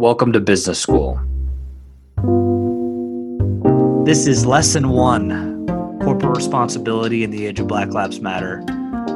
Welcome to Business School. This is lesson one corporate responsibility in the age of Black Lives Matter.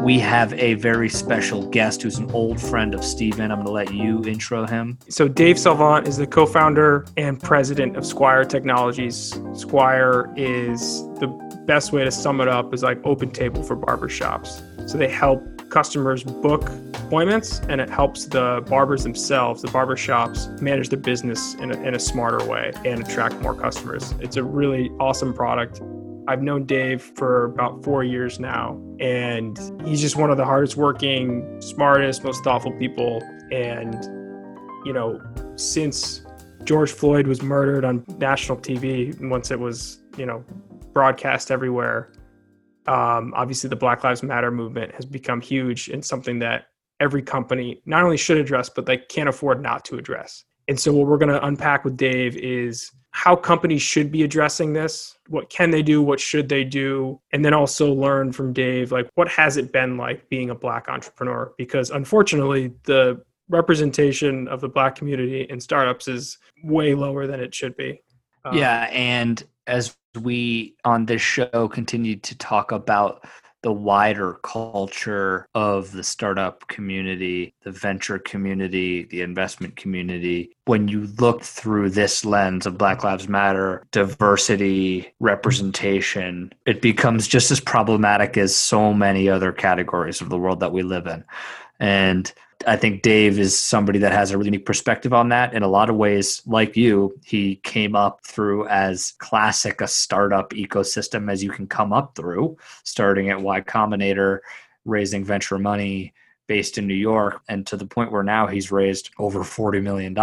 We have a very special guest who's an old friend of Stephen. I'm going to let you intro him. So, Dave Salvant is the co founder and president of Squire Technologies. Squire is the best way to sum it up is like open table for barbershops. So, they help customers book appointments and it helps the barbers themselves, the barber shops, manage their business in a, in a smarter way and attract more customers. It's a really awesome product. I've known Dave for about four years now, and he's just one of the hardest working, smartest, most thoughtful people. And, you know, since George Floyd was murdered on national TV, once it was, you know, broadcast everywhere, um, obviously the Black Lives Matter movement has become huge and something that every company not only should address, but they can't afford not to address. And so, what we're going to unpack with Dave is how companies should be addressing this. What can they do? What should they do? And then also learn from Dave, like, what has it been like being a Black entrepreneur? Because unfortunately, the representation of the Black community in startups is way lower than it should be. Um, yeah. And as we on this show continue to talk about the wider culture of the startup community, the venture community, the investment community. When you look through this lens of Black Lives Matter, diversity, representation, it becomes just as problematic as so many other categories of the world that we live in. And I think Dave is somebody that has a really unique perspective on that. In a lot of ways, like you, he came up through as classic a startup ecosystem as you can come up through, starting at Y Combinator, raising venture money based in New York, and to the point where now he's raised over $40 million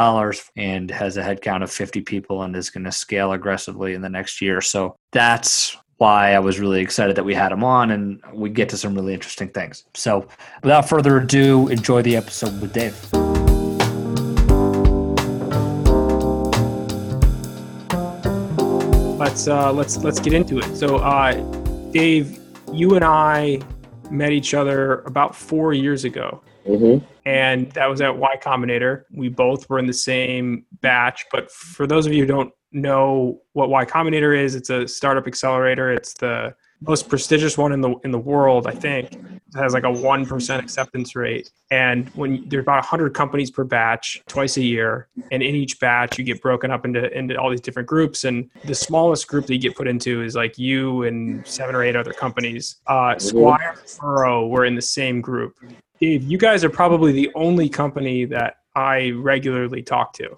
and has a headcount of 50 people and is going to scale aggressively in the next year. So that's why I was really excited that we had him on and we get to some really interesting things. So, without further ado, enjoy the episode with Dave. Let's uh, let's let's get into it. So, uh, Dave, you and I met each other about four years ago. Mm-hmm. And that was at Y Combinator. We both were in the same batch. But for those of you who don't know what Y Combinator is, it's a startup accelerator. It's the most prestigious one in the in the world, I think. It has like a one percent acceptance rate, and when there's about hundred companies per batch, twice a year, and in each batch you get broken up into into all these different groups, and the smallest group that you get put into is like you and seven or eight other companies. Uh, Squire and Burrow were in the same group. Dave, you guys are probably the only company that I regularly talk to.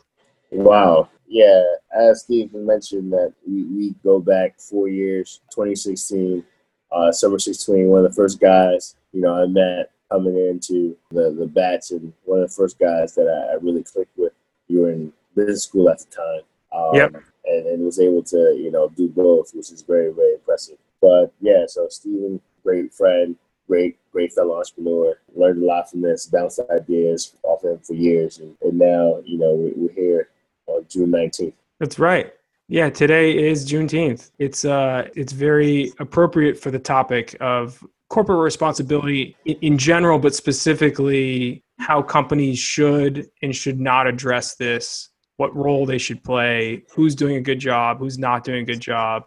Wow. Yeah, as Steve mentioned, that we, we go back four years, 2016, uh, summer 16, one of the first guys, you know, I met coming into the, the batch and one of the first guys that I, I really clicked with. You were in business school at the time. Um, yep. And, and was able to, you know, do both, which is very, very impressive. But yeah, so Steven, great friend, great, great fellow entrepreneur. Learned a lot from this, bounced ideas off him for years. And, and now, you know, we, we're here on June 19th. That's right. Yeah, today is Juneteenth. It's uh, it's very appropriate for the topic of corporate responsibility in general, but specifically how companies should and should not address this, what role they should play, who's doing a good job, who's not doing a good job,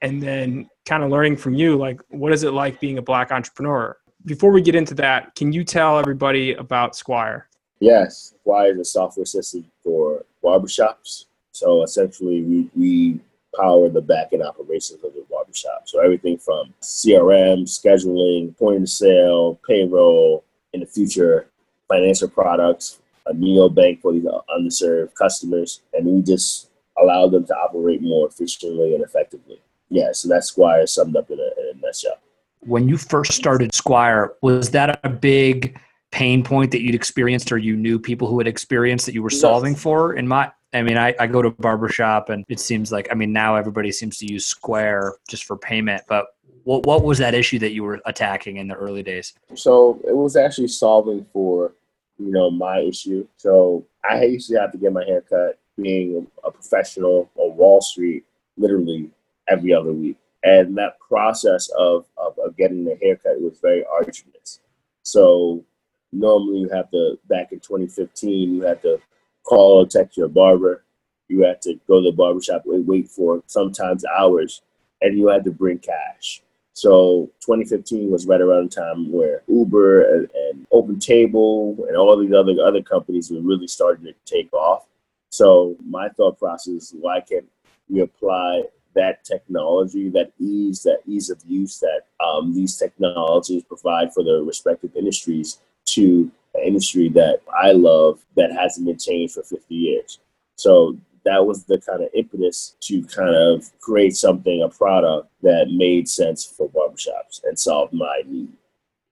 and then kind of learning from you, like what is it like being a black entrepreneur? Before we get into that, can you tell everybody about Squire? Yes, Squire is a software system for barbershops. So essentially, we, we power the back-end operations of the barbershop. So everything from CRM, scheduling, point of sale, payroll, in the future, financial products, a neobank for these underserved customers, and we just allow them to operate more efficiently and effectively. Yeah, so that's Squire summed up in a, in a nutshell. When you first started Squire, was that a big pain point that you'd experienced or you knew people who had experienced that you were solving for? In my I mean, I, I go to a barbershop and it seems like, I mean, now everybody seems to use Square just for payment, but what, what was that issue that you were attacking in the early days? So it was actually solving for, you know, my issue. So I used to have to get my hair cut being a professional on Wall Street literally every other week. And that process of, of, of getting the haircut was very arduous. So normally you have to, back in 2015, you had to call or text your barber. You had to go to the barbershop, wait, wait for sometimes hours, and you had to bring cash. So 2015 was right around the time where Uber and, and Open Table and all these other other companies were really starting to take off. So my thought process is why can't we apply that technology, that ease, that ease of use that um, these technologies provide for the respective industries to an industry that I love that hasn't been changed for 50 years. So that was the kind of impetus to kind of create something, a product that made sense for barbershops and solved my need.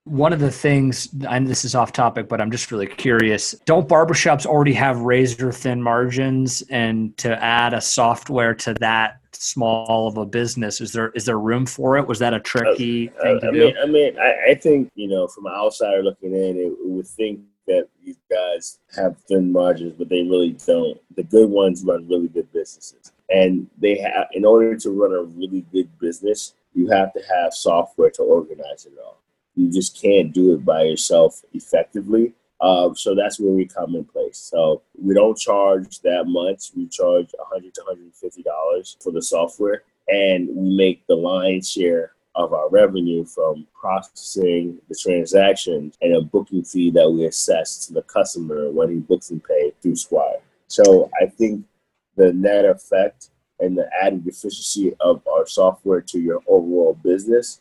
One of the things, and this is off topic, but I'm just really curious. Don't barbershops already have razor thin margins? And to add a software to that small of a business, is there is there room for it? Was that a tricky uh, thing to I do? Mean, I mean, I, I, think you know, from an outsider looking in, it, it would think that these guys have thin margins, but they really don't. The good ones run really good businesses. And they have, in order to run a really good business, you have to have software to organize it all. You just can't do it by yourself effectively. Uh, so that's where we come in place. So we don't charge that much. We charge 100 to 150 dollars for the software, and we make the lion's share of our revenue from processing the transaction and a booking fee that we assess to the customer when he books and pays through Squire. So I think the net effect and the added efficiency of our software to your overall business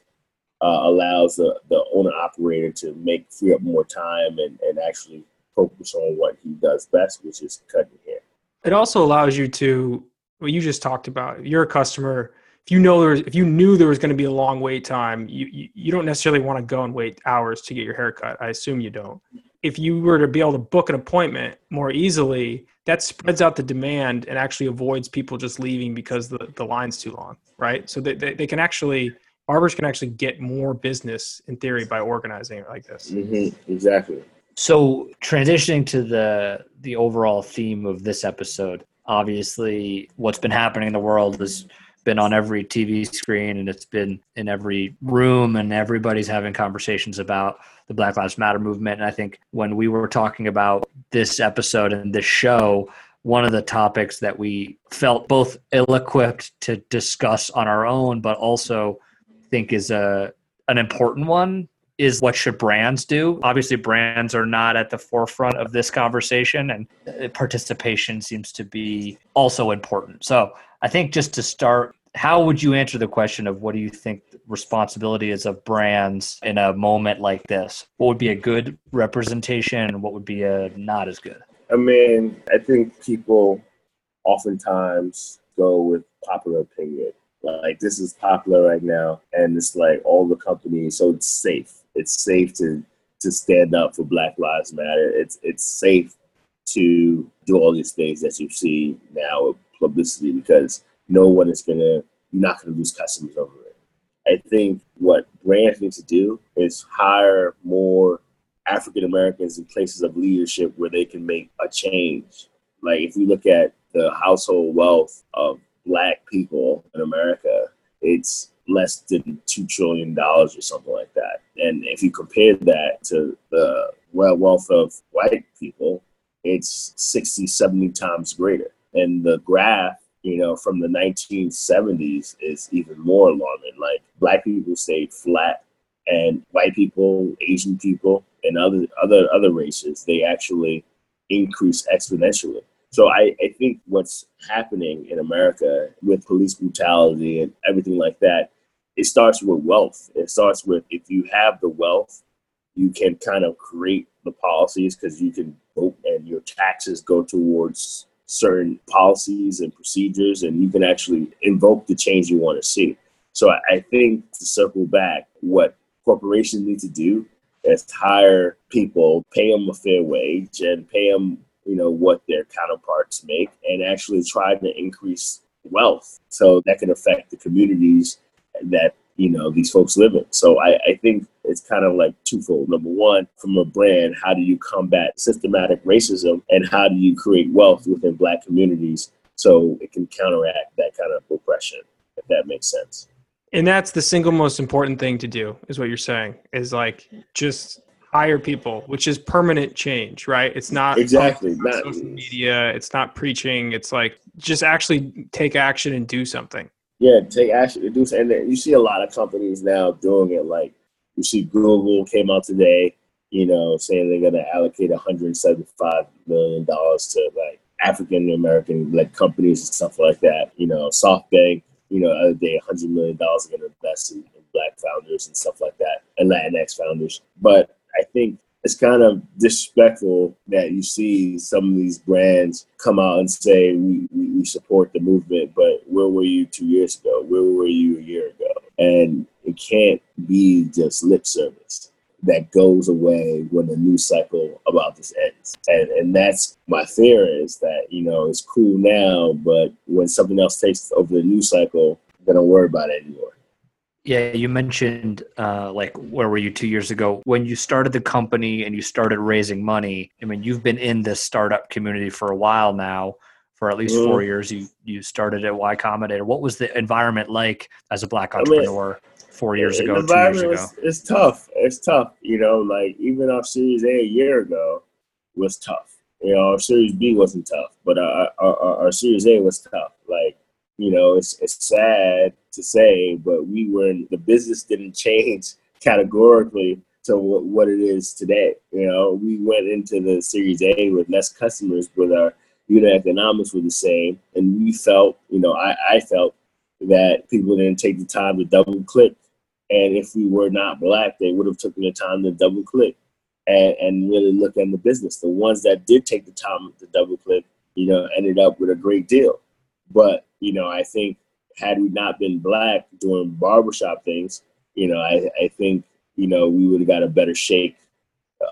uh, allows the, the owner operator to make free up more time and, and actually focus on what he does best, which is cutting hair. It also allows you to what you just talked about. You're a customer if you know there was, if you knew there was going to be a long wait time, you, you, you don't necessarily want to go and wait hours to get your haircut. I assume you don't. If you were to be able to book an appointment more easily, that spreads out the demand and actually avoids people just leaving because the, the line's too long, right? So they, they, they can actually, barbers can actually get more business in theory by organizing it like this. Mm-hmm. Exactly. So transitioning to the the overall theme of this episode, obviously what's been happening in the world is been on every TV screen and it's been in every room and everybody's having conversations about the Black Lives Matter movement. And I think when we were talking about this episode and this show, one of the topics that we felt both ill equipped to discuss on our own, but also think is a an important one is what should brands do? Obviously, brands are not at the forefront of this conversation, and uh, participation seems to be also important. So, I think just to start, how would you answer the question of what do you think responsibility is of brands in a moment like this? What would be a good representation and what would be a not as good? I mean, I think people oftentimes go with popular opinion. Like this is popular right now, and it's like all the companies, so it's safe it's safe to to stand up for Black Lives Matter. It's it's safe to do all these things that you see now with publicity because no one is gonna you're not gonna lose customers over it. I think what brands need to do is hire more African Americans in places of leadership where they can make a change. Like if we look at the household wealth of black people in America, it's less than two trillion dollars or something like that. And if you compare that to the wealth of white people, it's 60, 70 times greater. And the graph, you know, from the 1970s is even more alarming. Like black people stayed flat and white people, Asian people, and other other other races, they actually increase exponentially. So I, I think what's happening in America with police brutality and everything like that it starts with wealth. It starts with if you have the wealth, you can kind of create the policies because you can vote and your taxes go towards certain policies and procedures, and you can actually invoke the change you want to see. So I, I think to circle back, what corporations need to do is hire people, pay them a fair wage, and pay them, you know, what their counterparts make, and actually try to increase wealth so that can affect the communities that you know these folks live in. So I, I think it's kind of like twofold. Number one, from a brand, how do you combat systematic racism, and how do you create wealth within Black communities so it can counteract that kind of oppression, if that makes sense. And that's the single most important thing to do, is what you're saying. Is like just hire people, which is permanent change, right? It's not exactly not social media. It's not preaching. It's like just actually take action and do something. Yeah, take action and do something. And you see a lot of companies now doing it. Like you see Google came out today, you know, saying they're going to allocate 175 million dollars to like African American like companies and stuff like that. You know, SoftBank, you know, other day, 100 million dollars are going to invest in, in black founders and stuff like that, and Latinx founders. But I think it's kind of disrespectful that you see some of these brands come out and say we, we, support the movement, but where were you two years ago? Where were you a year ago? And it can't be just lip service that goes away when the news cycle about this ends. And and that's my fear is that, you know, it's cool now, but when something else takes over the news cycle, they don't worry about it anymore. Yeah, you mentioned uh, like where were you two years ago when you started the company and you started raising money. I mean, you've been in this startup community for a while now, for at least mm-hmm. four years. You you started at Y Combinator. What was the environment like as a black entrepreneur I mean, four years ago? Two years ago, it's tough. It's tough. You know, like even our Series A a year ago was tough. You know, our Series B wasn't tough, but our, our, our Series A was tough. Like you know, it's, it's sad to say, but we were in, the business didn't change categorically to what, what it is today. You know, we went into the Series A with less customers, but our unit economics were the same, and we felt, you know, I, I felt that people didn't take the time to double click, and if we were not black, they would have taken the time to double click and, and really look at the business. The ones that did take the time to double click, you know, ended up with a great deal. But you know, I think had we not been black doing barbershop things, you know, I, I think, you know, we would have got a better shake,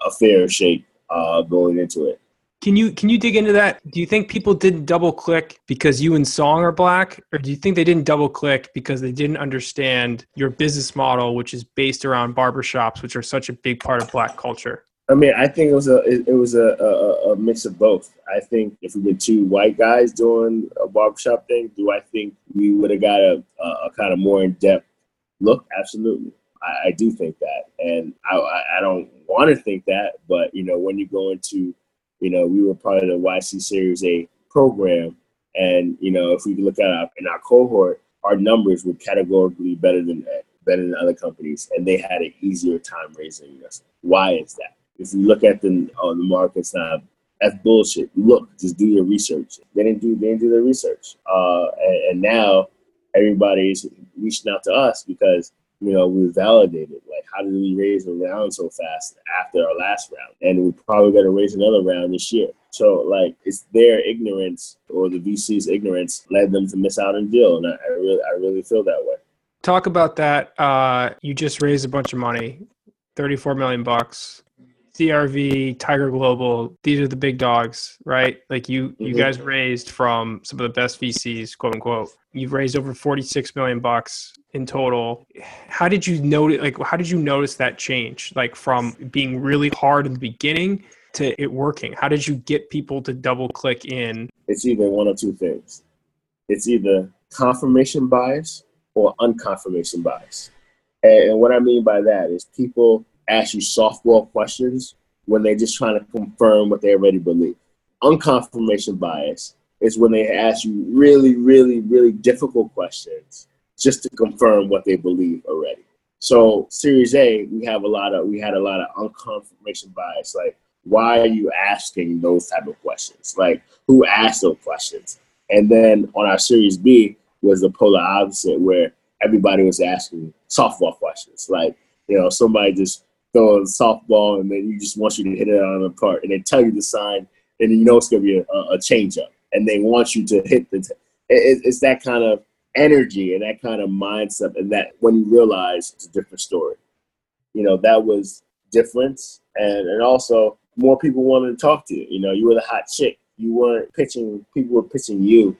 a fair shake uh, going into it. Can you can you dig into that? Do you think people didn't double click because you and Song are black, or do you think they didn't double click because they didn't understand your business model, which is based around barbershops, which are such a big part of black culture? I mean, I think it was a it, it was a, a, a, mix of both. I think if we were two white guys doing a barbershop thing, do I think we would have got a, a, a, kind of more in depth look? Absolutely, I, I do think that, and I, I don't want to think that, but you know, when you go into, you know, we were part of the YC Series A program, and you know, if we look at our, in our cohort, our numbers were categorically better than better than other companies, and they had an easier time raising us. Why is that? If you look at the uh, the markets that's bullshit. Look, just do your research. They didn't do they didn't do their research, uh, and, and now everybody's reaching out to us because you know we validated like how did we raise a round so fast after our last round, and we're probably going to raise another round this year. So like it's their ignorance or the VC's ignorance led them to miss out on deal, and I, I really I really feel that way. Talk about that. Uh, you just raised a bunch of money, thirty four million bucks. CRV, Tiger Global, these are the big dogs, right? Like you you mm-hmm. guys raised from some of the best VCs, quote unquote. You've raised over 46 million bucks in total. How did you notice like how did you notice that change? Like from being really hard in the beginning to it working? How did you get people to double click in? It's either one or two things. It's either confirmation bias or unconfirmation bias. And what I mean by that is people ask you softball questions when they're just trying to confirm what they already believe. Unconfirmation bias is when they ask you really, really, really difficult questions just to confirm what they believe already. So Series A, we have a lot of we had a lot of unconfirmation bias. Like, why are you asking those type of questions? Like, who asked those questions? And then on our Series B was the polar opposite, where everybody was asking softball questions. Like, you know, somebody just throw a softball and then you just want you to hit it on the park and they tell you the sign and you know it's going to be a, a change up and they want you to hit the. T- it, it's that kind of energy and that kind of mindset and that when you realize it's a different story. You know, that was difference and, and also more people wanted to talk to you. You know, you were the hot chick. You weren't pitching, people were pitching you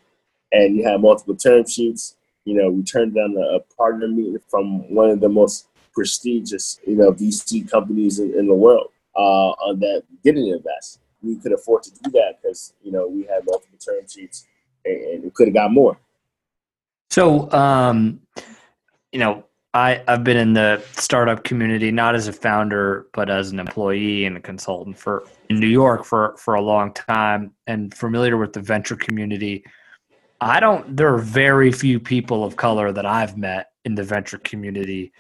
and you had multiple term sheets. You know, we turned down a partner meeting from one of the most prestigious, you know, VC companies in, in the world uh, that didn't invest. We could afford to do that because you know we had multiple term sheets and, and we could have got more. So, um, you know, I, I've been in the startup community not as a founder, but as an employee and a consultant for in New York for for a long time, and familiar with the venture community. I don't. There are very few people of color that I've met in the venture community.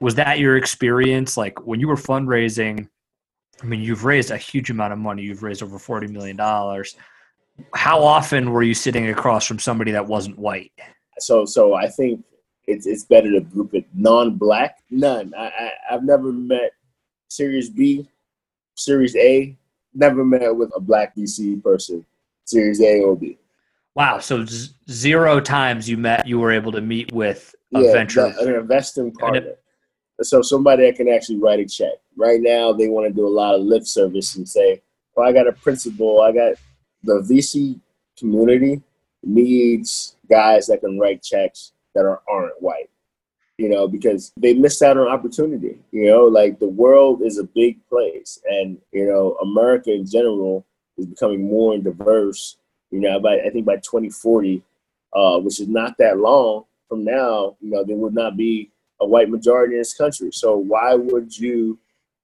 Was that your experience? Like when you were fundraising, I mean, you've raised a huge amount of money. You've raised over forty million dollars. How often were you sitting across from somebody that wasn't white? So, so I think it's it's better to group it non-black. None. I, I I've never met Series B, Series A. Never met with a black VC person, Series A or B. Wow. So z- zero times you met, you were able to meet with a yeah, venture. an investing partner. So somebody that can actually write a check. Right now, they want to do a lot of lip service and say, "Well, I got a principal. I got the VC community needs guys that can write checks that are, aren't white." You know, because they missed out on opportunity. You know, like the world is a big place, and you know, America in general is becoming more and diverse. You know, by I think by 2040, uh, which is not that long from now, you know, there would not be a white majority in this country. So why would you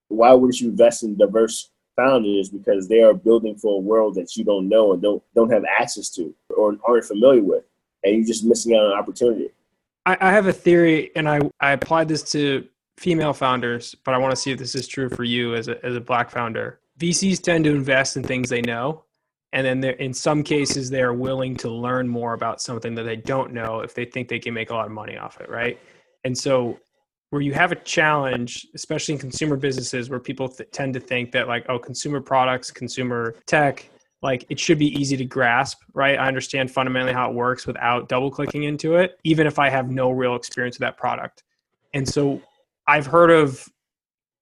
why wouldn't you invest in diverse founders because they are building for a world that you don't know and don't don't have access to or aren't familiar with and you're just missing out on opportunity. I, I have a theory and I, I applied this to female founders, but I want to see if this is true for you as a as a black founder. VCs tend to invest in things they know and then in some cases they are willing to learn more about something that they don't know if they think they can make a lot of money off it right and so where you have a challenge especially in consumer businesses where people th- tend to think that like oh consumer products consumer tech like it should be easy to grasp right i understand fundamentally how it works without double clicking into it even if i have no real experience with that product and so i've heard of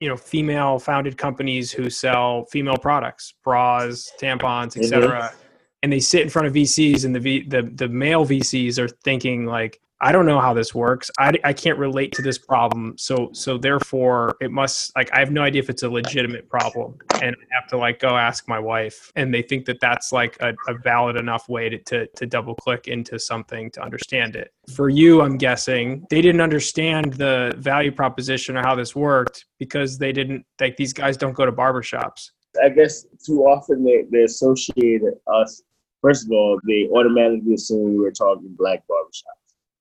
you know female founded companies who sell female products bras tampons etc mm-hmm. and they sit in front of vcs and the, v, the the male vcs are thinking like I don't know how this works. I, I can't relate to this problem. So so therefore it must like I have no idea if it's a legitimate problem and I have to like go ask my wife and they think that that's like a, a valid enough way to, to, to double click into something to understand it. For you, I'm guessing they didn't understand the value proposition or how this worked because they didn't like these guys don't go to barbershops. I guess too often they, they associate us first of all, they automatically assume we were talking black barbershop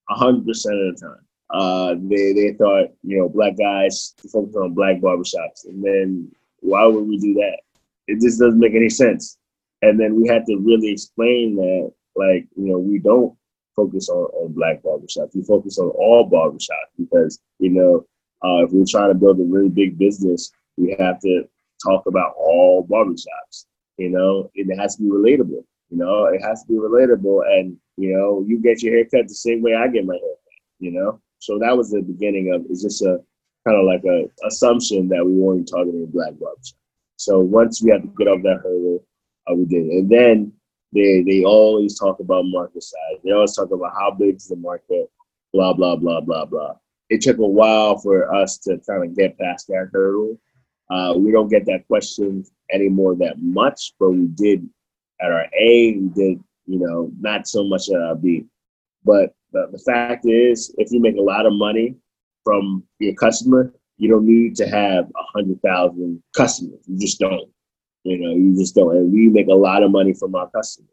hundred percent of the time. Uh, they they thought you know black guys focus on black barbershops, and then why would we do that? It just doesn't make any sense. And then we had to really explain that, like you know, we don't focus on, on black barbershops. We focus on all barbershops because you know uh, if we're trying to build a really big business, we have to talk about all barbershops. You know, and it has to be relatable. You know, it has to be relatable, and you know, you get your haircut the same way I get my haircut. You know, so that was the beginning of. It's just a kind of like a assumption that we weren't targeting black barbershop. So once we had to get over that hurdle, uh, we did, and then they they always talk about market size. They always talk about how big is the market, blah blah blah blah blah. It took a while for us to kind of get past that hurdle. Uh, we don't get that question anymore that much, but we did at our A, we did, you know, not so much at our B. But the, the fact is, if you make a lot of money from your customer, you don't need to have a hundred thousand customers. You just don't. You know, you just don't. And we make a lot of money from our customers.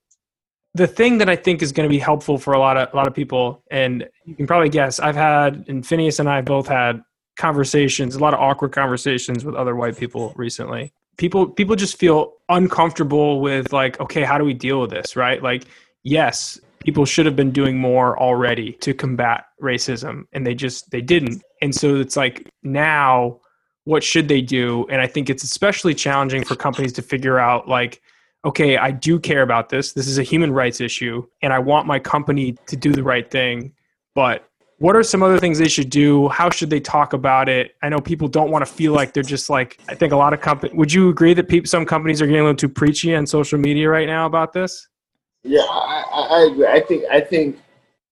The thing that I think is going to be helpful for a lot of a lot of people, and you can probably guess, I've had, and Phineas and I both had conversations, a lot of awkward conversations with other white people recently people people just feel uncomfortable with like okay how do we deal with this right? Like yes people should have been doing more already to combat racism and they just they didn't. And so it's like now what should they do? And i think it's especially challenging for companies to figure out like okay i do care about this. This is a human rights issue and i want my company to do the right thing but what are some other things they should do? How should they talk about it? I know people don't want to feel like they're just like i think a lot of companies would you agree that people, some companies are getting a little too preachy on social media right now about this? Yeah I, I agree. I think i think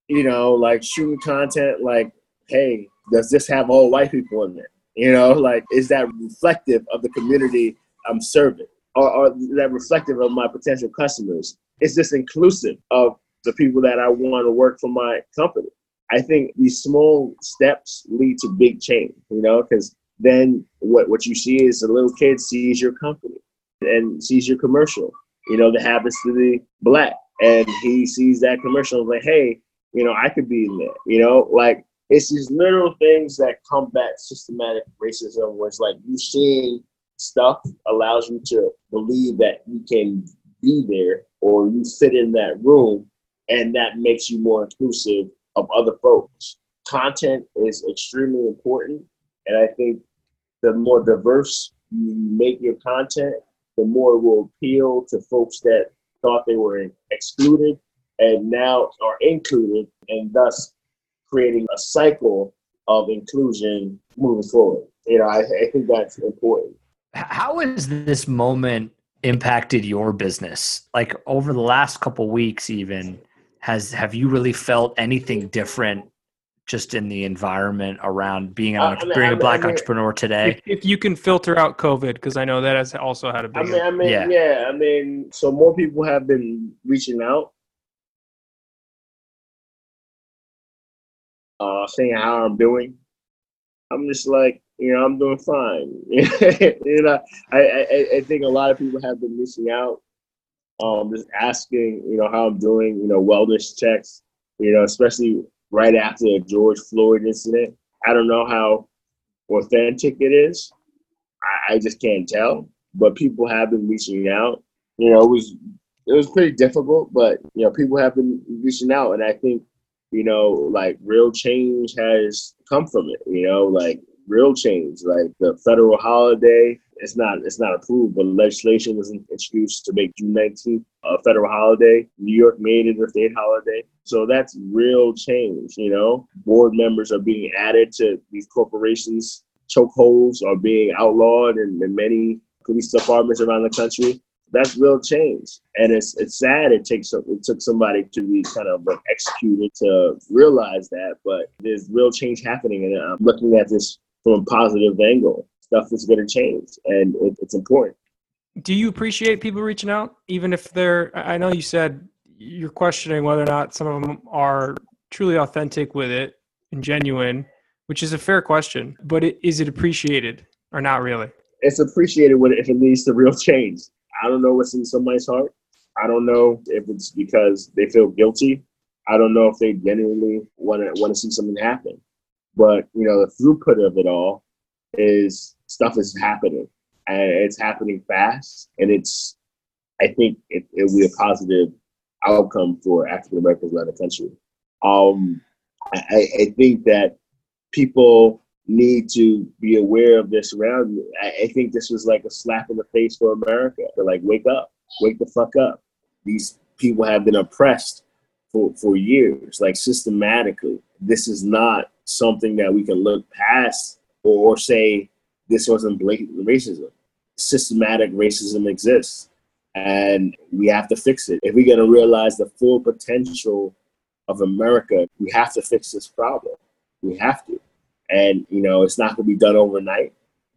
you know like shooting content like hey does this have all white people in it? You know like is that reflective of the community i'm serving? Or, or that reflective of my potential customers? Is this inclusive of the people that i want to work for my company I think these small steps lead to big change, you know, because then what, what you see is a little kid sees your company and sees your commercial, you know, that happens to be black. And he sees that commercial like, hey, you know, I could be in there, you know, like it's these little things that combat systematic racism where it's like you seeing stuff allows you to believe that you can be there or you fit in that room and that makes you more inclusive of other folks. Content is extremely important. And I think the more diverse you make your content, the more it will appeal to folks that thought they were excluded and now are included, and thus creating a cycle of inclusion moving forward. You know, I, I think that's important. How has this moment impacted your business? Like over the last couple weeks, even has have you really felt anything different just in the environment around being, uh, I mean, being a black I mean, entrepreneur today? If, if, you can filter out COVID, because I know that has also had a big. I mean, I mean, yeah. yeah, I mean, so more people have been reaching out, uh, saying how I'm doing. I'm just like, you know, I'm doing fine. you know, I, I, I think a lot of people have been missing out. Um, just asking, you know, how I'm doing. You know, wellness checks. You know, especially right after the George Floyd incident. I don't know how authentic it is. I, I just can't tell. But people have been reaching out. You know, it was it was pretty difficult, but you know, people have been reaching out, and I think you know, like real change has come from it. You know, like real change, like the federal holiday. It's not it's not approved, but legislation was introduced to make June 19th a federal holiday. New York made it a state holiday. So that's real change, you know. Board members are being added to these corporations. Chokeholds are being outlawed in, in many police departments around the country that's real change. And it's it's sad it takes it took somebody to be kind of like executed to realize that, but there's real change happening, and I'm looking at this from a positive angle. Stuff is going to change, and it, it's important. Do you appreciate people reaching out, even if they're? I know you said you're questioning whether or not some of them are truly authentic with it and genuine, which is a fair question. But it, is it appreciated or not really? It's appreciated when if it leads to real change. I don't know what's in somebody's heart. I don't know if it's because they feel guilty. I don't know if they genuinely want to want to see something happen. But you know, the throughput of it all is stuff is happening, and it's happening fast, and it's. I think it, it will be a positive outcome for African Americans around the country. Um, I, I think that people need to be aware of this around. I, I, think this was like a slap in the face for America. Like, wake up, wake the fuck up. These people have been oppressed for, for years, like systematically. This is not something that we can look past or, or say this wasn't blatant racism. Systematic racism exists and we have to fix it. If we're going to realize the full potential of America, we have to fix this problem. We have to. And, you know, it's not going to be done overnight,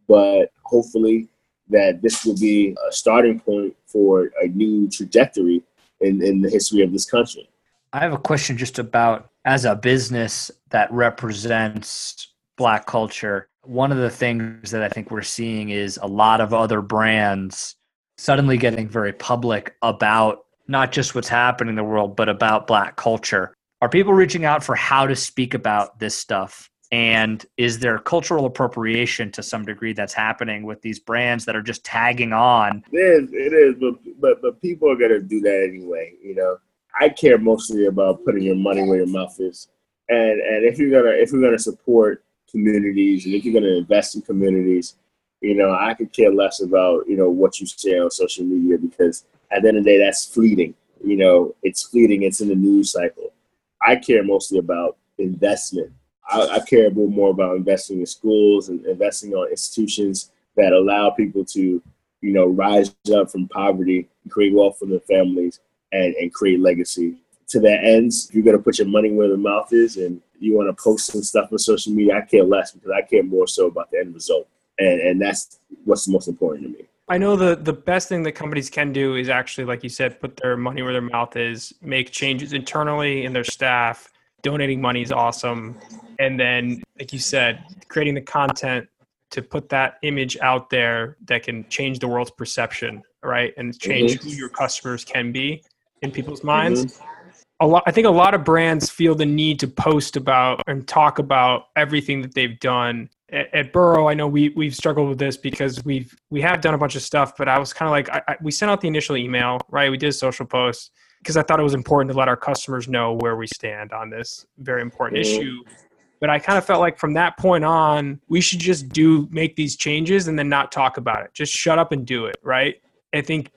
but hopefully that this will be a starting point for a new trajectory in, in the history of this country. I have a question just about as a business that represents Black culture. One of the things that I think we're seeing is a lot of other brands suddenly getting very public about not just what's happening in the world, but about Black culture. Are people reaching out for how to speak about this stuff and is there cultural appropriation to some degree that's happening with these brands that are just tagging on it is it is but but, but people are going to do that anyway you know i care mostly about putting your money where your mouth is. And and if you're gonna if you're gonna support communities and if you're gonna invest in communities you know i could care less about you know what you say on social media because at the end of the day that's fleeting. You know it's fleeting. It's in the news cycle. I care mostly about investment. I, I care more about investing in schools and investing on institutions that allow people to, you know, rise up from poverty, create wealth for their families, and, and create legacy. To that ends, if you're gonna put your money where the mouth is and you want to post some stuff on social media, I care less because I care more so about the end result, and and that's what's most important to me. I know the the best thing that companies can do is actually, like you said, put their money where their mouth is, make changes internally in their staff donating money is awesome. And then, like you said, creating the content to put that image out there that can change the world's perception, right? And change mm-hmm. who your customers can be in people's minds. Mm-hmm. A lot, I think a lot of brands feel the need to post about and talk about everything that they've done. At, at Burrow, I know we we've struggled with this because we've we have done a bunch of stuff, but I was kind of like, I, I, we sent out the initial email, right? We did a social post because I thought it was important to let our customers know where we stand on this very important mm-hmm. issue but I kind of felt like from that point on, we should just do make these changes and then not talk about it. Just shut up and do it, right? I think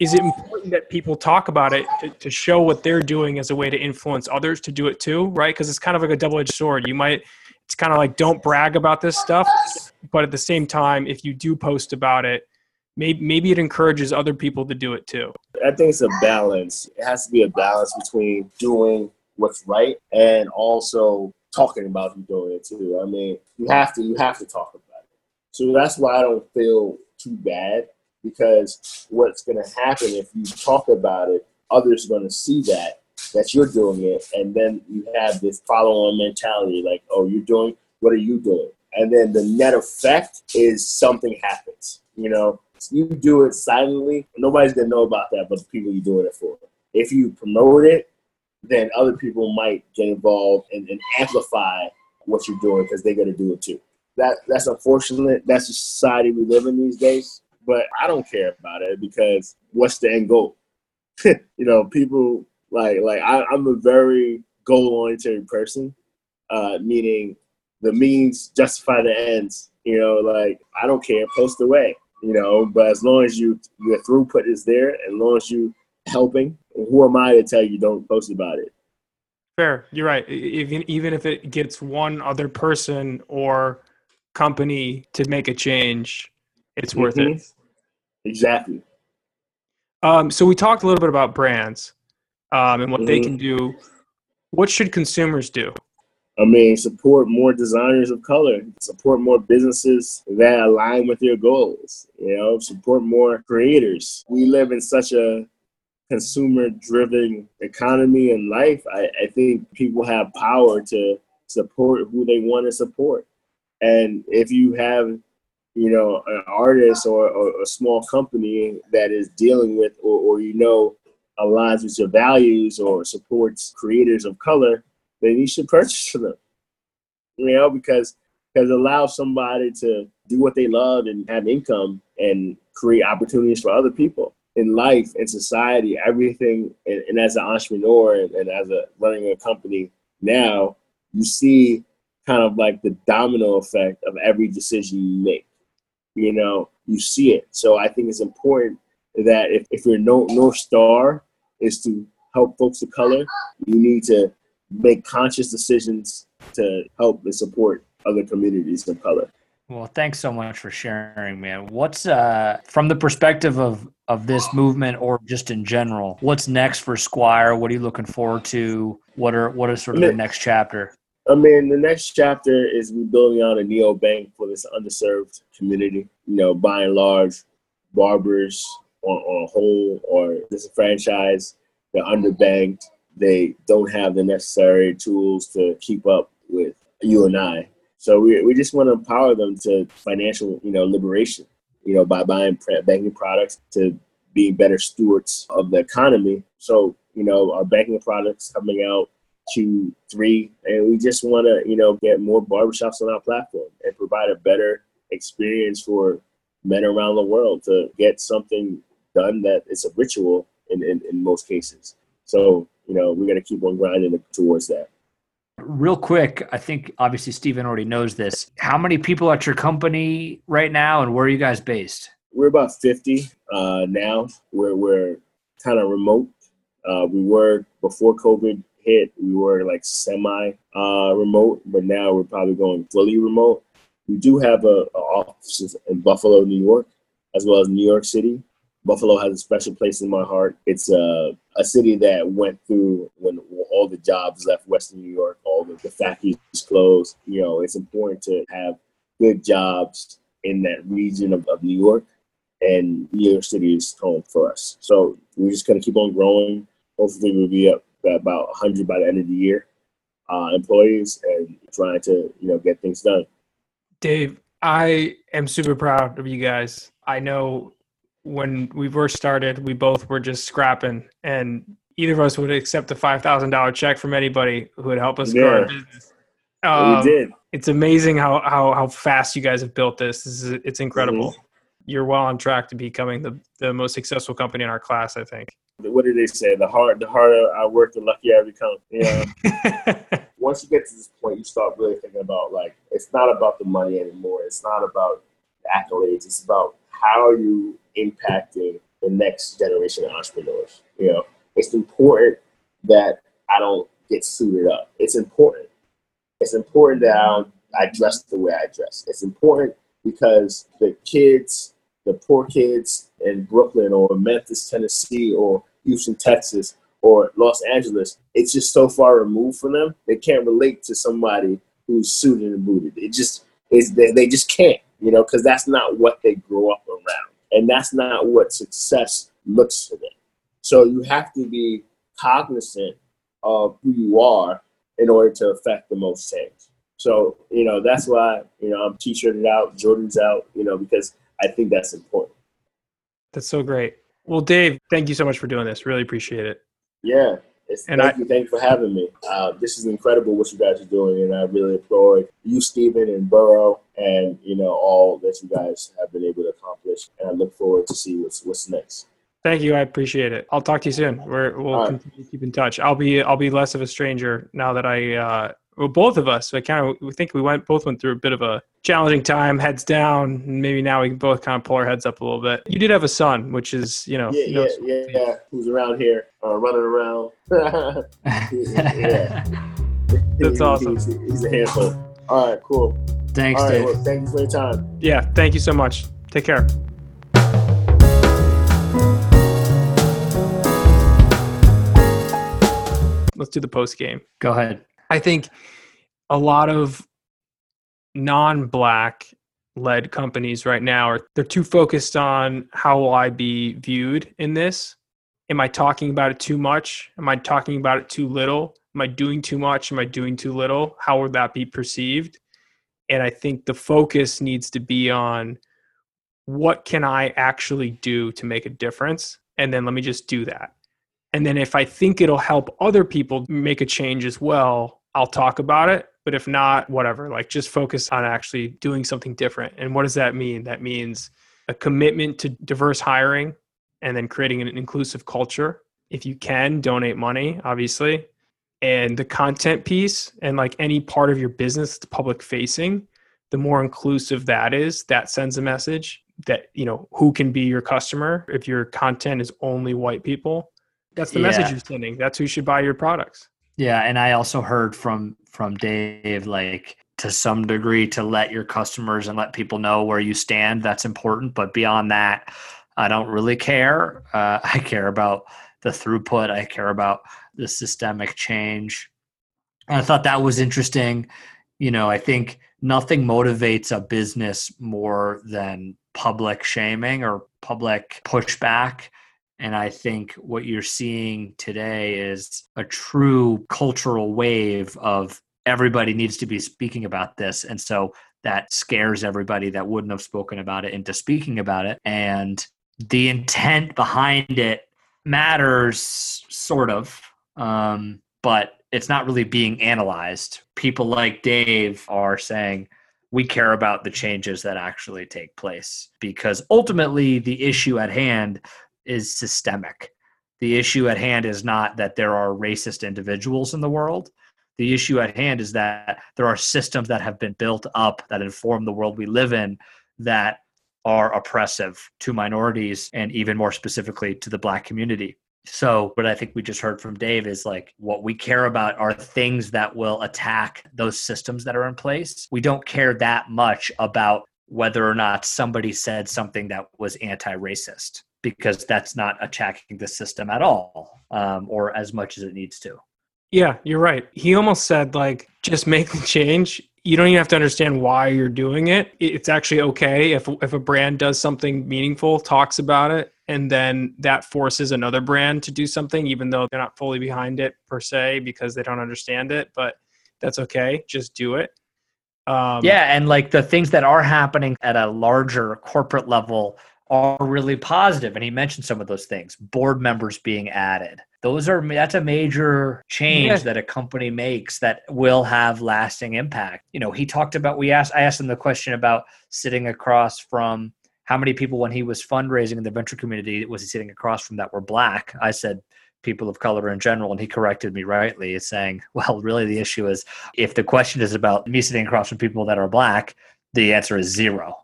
is it important that people talk about it to, to show what they're doing as a way to influence others to do it too, right? Because it's kind of like a double-edged sword. You might it's kind of like don't brag about this stuff, but at the same time, if you do post about it, maybe maybe it encourages other people to do it too. I think it's a balance. It has to be a balance between doing what's right and also talking about you doing it too. I mean, you have to you have to talk about it. So that's why I don't feel too bad because what's going to happen if you talk about it, others are going to see that that you're doing it, and then you have this follow-on mentality, like, oh, you're doing, what are you doing? And then the net effect is something happens. You know, you do it silently, nobody's gonna know about that, but the people you're doing it for. If you promote it then other people might get involved and, and amplify what you're doing because they're going to do it too. That that's unfortunate. That's the society we live in these days. But I don't care about it because what's the end goal? you know, people like like I, am a very goal oriented person, uh, meaning the means justify the ends. You know, like I don't care, post away. You know, but as long as you your throughput is there, as long as you helping, who am I to tell you don't post about it? Fair, you're right. Even even if it gets one other person or company to make a change, it's worth mm-hmm. it. Exactly. Um, so we talked a little bit about brands um, and what mm-hmm. they can do. What should consumers do? I mean, support more designers of color, support more businesses that align with your goals. You know, support more creators. We live in such a consumer driven economy and life, I, I think people have power to support who they want to support. And if you have, you know, an artist or, or a small company that is dealing with or, or you know aligns with your values or supports creators of color, then you should purchase them. You know, because because it allows somebody to do what they love and have income and create opportunities for other people in life and society, everything, and, and as an entrepreneur and, and, as a running a company now, you see kind of like the domino effect of every decision you make. You know, you see it. So I think it's important that if, if your no, North Star is to help folks of color, you need to make conscious decisions to help and support other communities of color. Well, thanks so much for sharing, man. What's uh from the perspective of of this movement or just in general, what's next for Squire? What are you looking forward to? What are what is sort of the next chapter? I mean, the next chapter is we building out a neo bank for this underserved community. You know, by and large, barbers on, on a whole or disenfranchised, they're underbanked. They don't have the necessary tools to keep up with you and I so we, we just want to empower them to financial, you know, liberation, you know, by buying banking products to being better stewards of the economy. So, you know, our banking products coming out two, three, and we just want to, you know, get more barbershops on our platform and provide a better experience for men around the world to get something done that is a ritual in, in, in most cases. So, you know, we're going to keep on grinding towards that. Real quick, I think obviously Stephen already knows this. How many people at your company right now, and where are you guys based? We're about 50 uh, now. We're, we're kind of remote. Uh, we were, before COVID hit, we were like semi uh, remote, but now we're probably going fully remote. We do have a, a offices in Buffalo, New York, as well as New York City. Buffalo has a special place in my heart. It's a, a city that went through when all the jobs left Western New York, all the, the factories closed. You know, it's important to have good jobs in that region of, of New York. And New York City is home for us. So we're just going to keep on growing. Hopefully, we'll be up about 100 by the end of the year. uh, employees and trying to you know get things done. Dave, I am super proud of you guys. I know when we first started, we both were just scrapping, and either of us would accept a five thousand dollar check from anybody who would help us grow our business. Um, we did. It's amazing how, how how fast you guys have built this. This is it's incredible. Mm-hmm. You're well on track to becoming the, the most successful company in our class, I think. What did they say? The hard, the harder I work, the luckier I become. You know, once you get to this point, you start really thinking about like it's not about the money anymore. It's not about accolades. It's about how are you impacting the next generation of entrepreneurs. You know, it's important that I don't get suited up. It's important. It's important that I, don't, I dress the way I dress. It's important because the kids, the poor kids in Brooklyn or Memphis, Tennessee, or Houston, Texas, or Los Angeles, it's just so far removed from them. They can't relate to somebody who's suited and booted. It just is they, they just can't, you know, because that's not what they grow up around, and that's not what success looks for them. So you have to be cognizant of who you are in order to affect the most change. So you know that's why you know I'm t-shirted out, Jordan's out, you know, because I think that's important. That's so great. Well, Dave, thank you so much for doing this. Really appreciate it. Yeah. It's, And thank I- you, thank you for having me. Uh, this is incredible what you guys are doing, and I really applaud you, Stephen, and Burrow, and you know all that you guys have been able to accomplish. And I look forward to see what's what's next. Thank you. I appreciate it. I'll talk to you soon. We're, we'll right. continue to keep in touch. I'll be I'll be less of a stranger now that I uh, well, both of us. I kind of we think we went both went through a bit of a challenging time, heads down. and Maybe now we can both kind of pull our heads up a little bit. You did have a son, which is you know Yeah, you know, yeah, yeah, yeah. Who's around here, uh, running around? Yeah. That's awesome. He's, he's a handful. All right, cool. Thanks, All right, Dave. well, thank you for your time. yeah. Thank you so much. Take care. Let's do the post game. Go ahead. I think a lot of non-black led companies right now are they're too focused on how will I be viewed in this? Am I talking about it too much? Am I talking about it too little? Am I doing too much? Am I doing too little? How would that be perceived? And I think the focus needs to be on what can I actually do to make a difference? And then let me just do that. And then if I think it'll help other people make a change as well, I'll talk about it. But if not, whatever, like just focus on actually doing something different. And what does that mean? That means a commitment to diverse hiring and then creating an inclusive culture. If you can, donate money, obviously. And the content piece and like any part of your business that's public facing, the more inclusive that is, that sends a message that, you know, who can be your customer if your content is only white people that's the message you're sending. That's who should buy your products. Yeah, and I also heard from from Dave like to some degree to let your customers and let people know where you stand. That's important, but beyond that, I don't really care. Uh, I care about the throughput. I care about the systemic change. And I thought that was interesting. You know, I think nothing motivates a business more than public shaming or public pushback. And I think what you're seeing today is a true cultural wave of everybody needs to be speaking about this. And so that scares everybody that wouldn't have spoken about it into speaking about it. And the intent behind it matters, sort of, um, but it's not really being analyzed. People like Dave are saying, we care about the changes that actually take place because ultimately the issue at hand is systemic. The issue at hand is not that there are racist individuals in the world. The issue at hand is that there are systems that have been built up that inform the world we live in that are oppressive to minorities and even more specifically to the black community. So, what I think we just heard from Dave is like what we care about are things that will attack those systems that are in place. We don't care that much about whether or not somebody said something that was anti racist because that's not attacking the system at all um, or as much as it needs to. Yeah, you're right. He almost said like just make the change. You don't even have to understand why you're doing it. It's actually okay if if a brand does something meaningful, talks about it, and then that forces another brand to do something even though they're not fully behind it per se because they don't understand it, but That's okay. Just do it. Um, yeah, and like the things that are happening at a larger corporate level are really positive, and he mentioned some of those things. Board members being added. Those are that's a major change yeah. that a company makes that will have lasting impact. You know, he talked about we asked I asked him the question about sitting across from how many people when he was fundraising in the venture community was he sitting across from that were black. I said people of color in general and he corrected me rightly saying well really the issue is if the question is about me sitting across from people that are black the answer is zero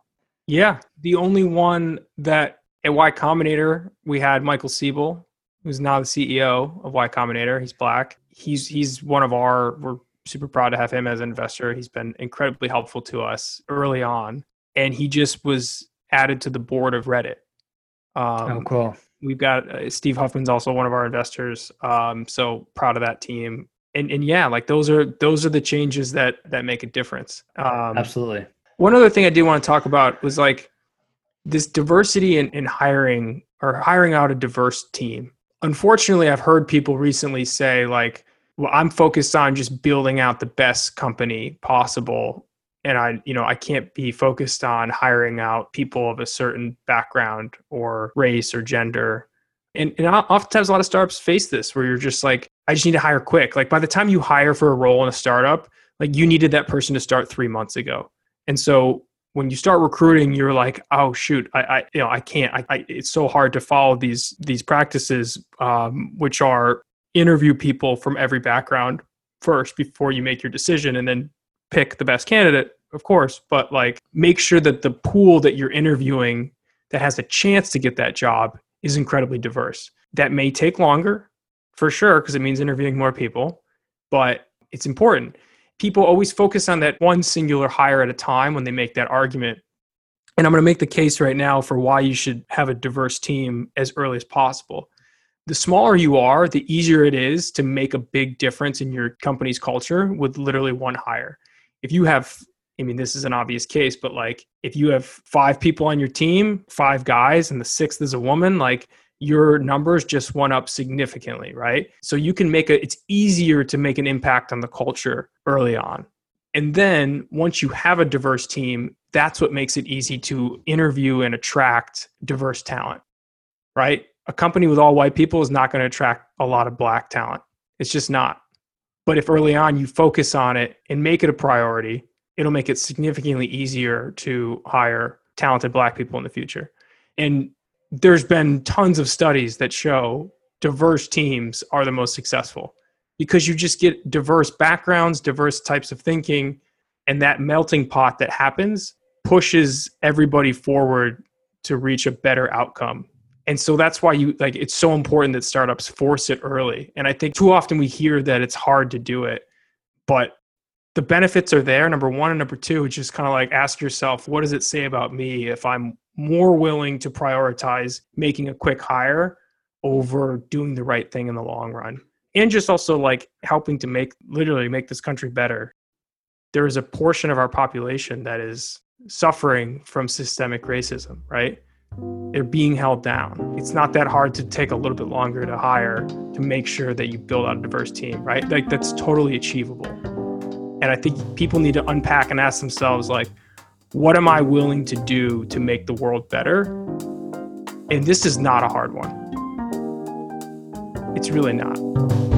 yeah, the only one that at Y Combinator we had Michael Siebel, who's now the CEO of Y Combinator. He's black. He's he's one of our. We're super proud to have him as an investor. He's been incredibly helpful to us early on, and he just was added to the board of Reddit. Um, oh, cool. We've got uh, Steve Huffman's also one of our investors. Um, so proud of that team. And and yeah, like those are those are the changes that that make a difference. Um, Absolutely. One other thing I did want to talk about was like this diversity in, in hiring or hiring out a diverse team. Unfortunately, I've heard people recently say, like, well, I'm focused on just building out the best company possible. And I, you know, I can't be focused on hiring out people of a certain background or race or gender. And, and oftentimes a lot of startups face this where you're just like, I just need to hire quick. Like by the time you hire for a role in a startup, like you needed that person to start three months ago. And so when you start recruiting, you're like, oh shoot, I, I you know, I can't. I, I, it's so hard to follow these these practices, um, which are interview people from every background first before you make your decision, and then pick the best candidate, of course. But like, make sure that the pool that you're interviewing that has a chance to get that job is incredibly diverse. That may take longer, for sure, because it means interviewing more people, but it's important people always focus on that one singular hire at a time when they make that argument. And I'm going to make the case right now for why you should have a diverse team as early as possible. The smaller you are, the easier it is to make a big difference in your company's culture with literally one hire. If you have I mean, this is an obvious case, but like if you have five people on your team, five guys, and the sixth is a woman, like your numbers just went up significantly, right? So you can make a, it's easier to make an impact on the culture early on. And then once you have a diverse team, that's what makes it easy to interview and attract diverse talent, right? A company with all white people is not going to attract a lot of black talent. It's just not. But if early on you focus on it and make it a priority, it'll make it significantly easier to hire talented black people in the future. And there's been tons of studies that show diverse teams are the most successful because you just get diverse backgrounds, diverse types of thinking, and that melting pot that happens pushes everybody forward to reach a better outcome. And so that's why you like it's so important that startups force it early. And I think too often we hear that it's hard to do it, but the benefits are there. Number one and number two, just kind of like ask yourself, what does it say about me if I'm more willing to prioritize making a quick hire over doing the right thing in the long run. And just also like helping to make literally make this country better. There is a portion of our population that is suffering from systemic racism right? They're being held down. It's not that hard to take a little bit longer to hire to make sure that you build out a diverse team right? Like that's totally achievable. And i think people need to unpack and ask themselves like what am I willing to do to make the world better? And this is not a hard one. It's really not.